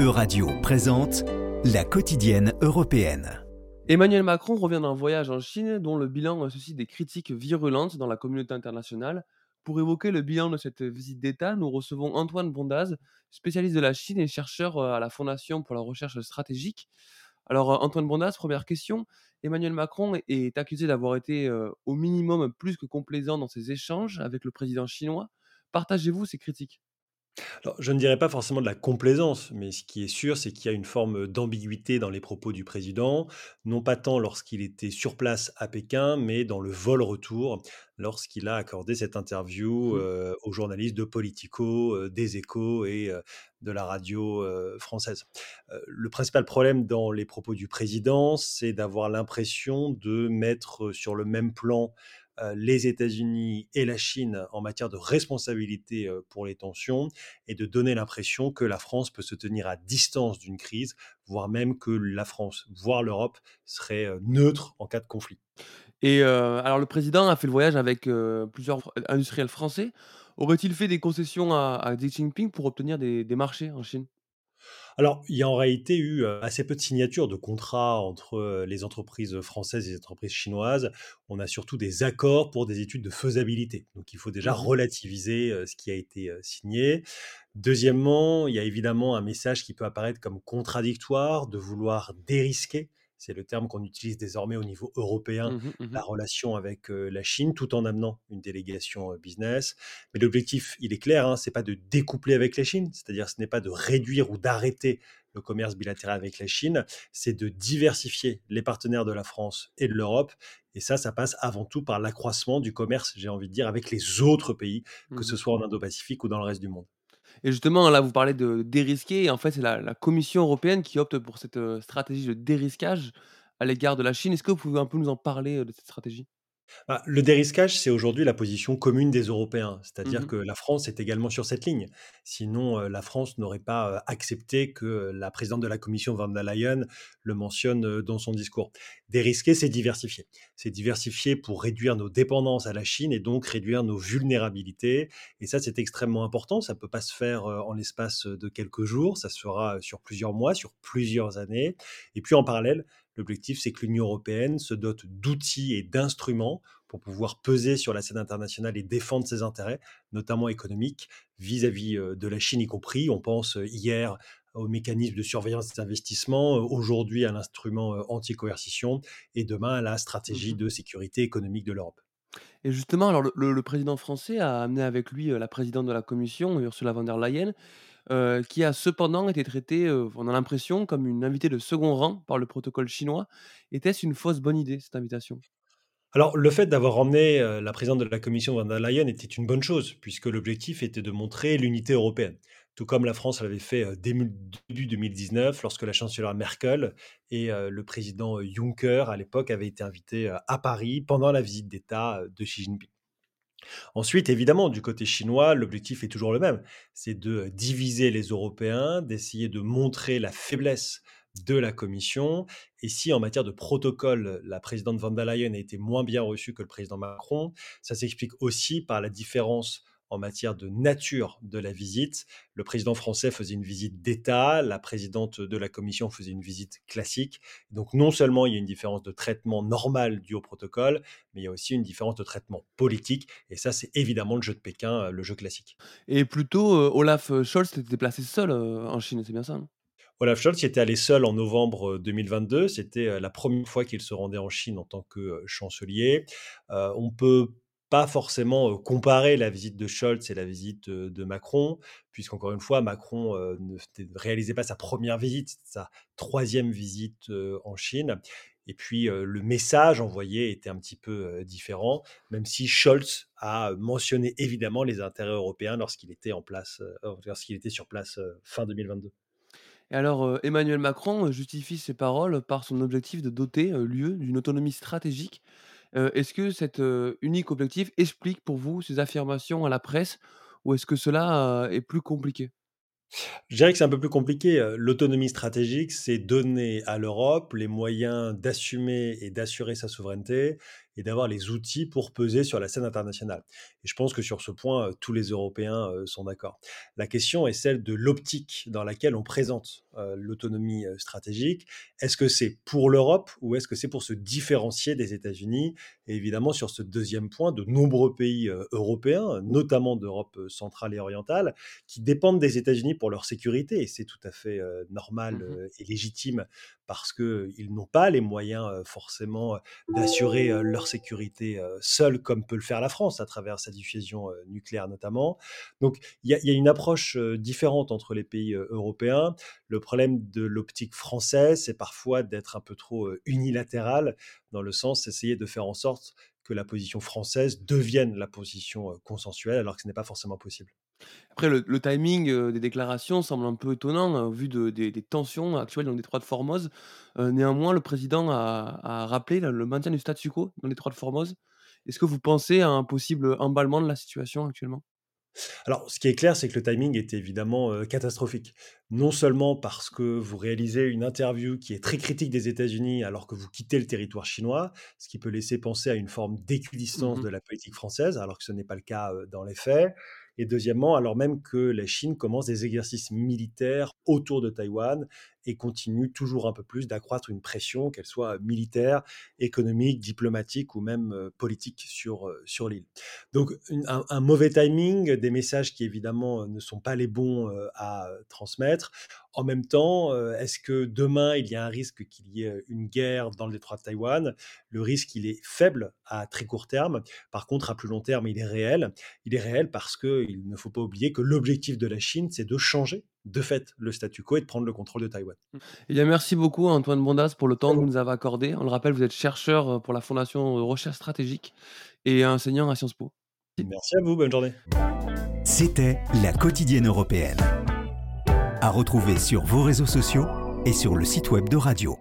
Euradio présente La quotidienne européenne. Emmanuel Macron revient d'un voyage en Chine dont le bilan suscite des critiques virulentes dans la communauté internationale. Pour évoquer le bilan de cette visite d'État, nous recevons Antoine Bondaz, spécialiste de la Chine et chercheur à la Fondation pour la recherche stratégique. Alors euh, Antoine Bondaz, première question. Emmanuel Macron est accusé d'avoir été euh, au minimum plus que complaisant dans ses échanges avec le président chinois. Partagez-vous ces critiques? Alors, je ne dirais pas forcément de la complaisance, mais ce qui est sûr, c'est qu'il y a une forme d'ambiguïté dans les propos du président, non pas tant lorsqu'il était sur place à Pékin, mais dans le vol retour, lorsqu'il a accordé cette interview Mmh. euh, aux journalistes de Politico, euh, des Échos et euh, de la radio française. Le principal problème dans les propos du président, c'est d'avoir l'impression de mettre sur le même plan les États-Unis et la Chine en matière de responsabilité euh, pour les tensions et de donner l'impression que la France peut se tenir à distance d'une crise, voire même que la France, voire l'Europe, serait euh, neutre en cas de conflit. Et alors le président a fait le voyage avec, plusieurs industriels français. Aurait-il fait des concessions à Xi Jinping pour obtenir des marchés en Chine? Alors, il y a en réalité eu assez peu de signatures de contrats entre les entreprises françaises et les entreprises chinoises. On a surtout des accords pour des études de faisabilité. Donc, il faut déjà Mmh relativiser ce qui a été signé. Deuxièmement, il y a évidemment un message qui peut apparaître comme contradictoire de vouloir dérisquer. C'est le terme qu'on utilise désormais au niveau européen, Mmh mh. la Mmh relation avec euh, la Chine, tout en amenant une délégation euh, business. Mais l'objectif, il est clair, hein, c'est pas de découpler avec la Chine, c'est-à-dire ce n'est pas de réduire ou d'arrêter le commerce bilatéral avec la Chine, c'est de diversifier les partenaires de la France et de l'Europe. Et ça, ça passe avant tout par l'accroissement du commerce, j'ai envie de dire, avec les autres pays, que ce Mmh soit en Indo-Pacifique ou dans le reste du monde. Et justement, là, vous parlez de dérisquer et en fait, c'est la Commission européenne qui opte pour cette, heu, stratégie de dérisquage à l'égard de la Chine. Est-ce que vous pouvez un peu nous en parler, heu, de cette stratégie? Bah, le dérisquage, c'est aujourd'hui la position commune des Européens, c'est-à-dire Mmh que la France est également sur cette ligne. Sinon, euh, la France n'aurait pas euh, accepté que euh, la présidente de la Commission, Van der Leyen, le mentionne euh, dans son discours. Dérisquer, c'est diversifier. C'est diversifier pour réduire nos dépendances à la Chine et donc réduire nos vulnérabilités. Et ça, c'est extrêmement important. Ça ne peut pas se faire euh, en l'espace de quelques jours. Ça se fera euh, sur plusieurs mois, sur plusieurs années. Et puis en parallèle, L'objectif, c'est que l'Union européenne se dote d'outils et d'instruments pour pouvoir peser sur la scène internationale et défendre ses intérêts, notamment économiques, vis-à-vis euh, de la Chine y compris. On pense euh, hier au mécanisme de surveillance des investissements, euh, aujourd'hui à l'instrument anti-coercition et demain à la stratégie Mmh de sécurité économique de l'Europe. Et justement, alors le président français a amené avec lui, la présidente de la commission, Ursula von der Leyen, heu, qui a cependant été traitée, heu, on a l'impression, comme une invitée de second rang par le protocole chinois. Était-ce une fausse bonne idée, cette invitation? Alors, le fait d'avoir emmené euh, la présidente de la Commission, Van der Leyen, était une bonne chose, puisque l'objectif était de montrer l'unité européenne. Tout comme la France l'avait fait euh, début 2019, lorsque la chancelière Merkel et euh, le président euh, Juncker, à l'époque, avaient été invités euh, à Paris pendant la visite d'État euh, de Xi Jinping. Ensuite, évidemment, du côté chinois, l'objectif est toujours le même, c'est de diviser les Européens, d'essayer de montrer la faiblesse de la Commission. Et si en matière de protocole, la présidente von der Leyen a été moins bien reçue que le président Macron, ça s'explique aussi par la différence en matière de nature de la visite. Le président français faisait une visite d'État, la présidente de la Commission faisait une visite classique. Donc non seulement il y a une différence de traitement normal dû au protocole, mais il y a aussi une différence de traitement politique. Et ça, c'est évidemment le jeu de Pékin, euh, le jeu classique. Et plutôt, heu, Olaf, Scholz s'était déplacé seul, en Chine, c'est bien ça, non? Olaf Scholz y était allé seul en novembre euh, 2022. C'était euh, la première fois qu'il se rendait en Chine en tant que euh, chancelier. Euh, on peut pas forcément comparer la visite de Scholz et la visite de Macron, puisqu'encore une fois, Macron ne réalisait pas sa première visite, sa troisième visite en Chine. Et puis le message envoyé était un petit peu différent, même si Scholz a mentionné évidemment les intérêts européens lorsqu'il était en place, lorsqu'il était sur place fin 2022. Et alors, Emmanuel Macron, justifie ses paroles par son objectif de doter, l'UE d'une autonomie stratégique. Est-ce que cet, unique objectif explique pour vous ces affirmations à la presse ou est-ce que cela, est plus compliqué? Je dirais que c'est un peu plus compliqué. L'autonomie stratégique, c'est donner à l'Europe les moyens d'assumer et d'assurer sa souveraineté. et d'avoir les outils pour peser sur la scène internationale. Et je pense que sur ce point, tous les Européens sont d'accord. La question est celle de l'optique dans laquelle on présente l'autonomie stratégique. Est-ce que c'est pour l'Europe ou est-ce que c'est pour se différencier des États-Unis? Et évidemment, sur ce deuxième point, de nombreux pays européens, notamment d'Europe centrale et orientale, qui dépendent des États-Unis pour leur sécurité, et c'est tout à fait normal mmh et légitime parce qu'ils n'ont pas les moyens forcément d'assurer leur sécurité seuls, comme peut le faire la France à travers sa diffusion nucléaire notamment. Donc il y, y, a une approche différente entre les pays européens. Le problème de l'optique française, c'est parfois d'être un peu trop unilatéral, dans le sens d'essayer de faire en sorte que la position française devienne la position consensuelle, alors que ce n'est pas forcément possible. Après, le, le timing des déclarations semble un peu étonnant au vu de, des, des tensions actuelles dans le détroit de Formose. Euh, néanmoins, le président a, a rappelé le maintien du statu quo dans le détroit de Formose. Est-ce que vous pensez à un possible emballement de la situation actuellement? Alors, ce qui est clair, c'est que le timing est évidemment euh, catastrophique. Non seulement parce que vous réalisez une interview qui est très critique des États-Unis alors que vous quittez le territoire chinois, ce qui peut laisser penser à une forme d'équidistance Mhm. de la politique française, alors que ce n'est pas le cas euh, dans les faits. Et deuxièmement, alors même que la Chine commence des exercices militaires autour de Taïwan et continue toujours un peu plus d'accroître une pression, qu'elle soit militaire, économique, diplomatique ou même euh, politique sur, euh, sur l'île. Donc un, un mauvais timing, des messages qui évidemment euh, ne sont pas les bons à transmettre. En même temps, est-ce que demain il y a un risque qu'il y ait une guerre dans le détroit de Taïwan? Le risque, il est faible à très court terme. Par contre, à plus long terme, il est réel. Il est réel parce qu'il ne faut pas oublier que l'objectif de la Chine, c'est de changer de fait le statu quo et de prendre le contrôle de Taïwan. Eh bien, merci beaucoup Antoine Bondas pour le temps que vous nous avez accordé. On le rappelle, vous êtes chercheur euh, pour la Fondation euh, Recherche Stratégique et enseignant à Sciences Po. Merci à vous, bonne journée. C'était La Quotidienne Européenne. À retrouver sur vos réseaux sociaux et sur le site web de Radio.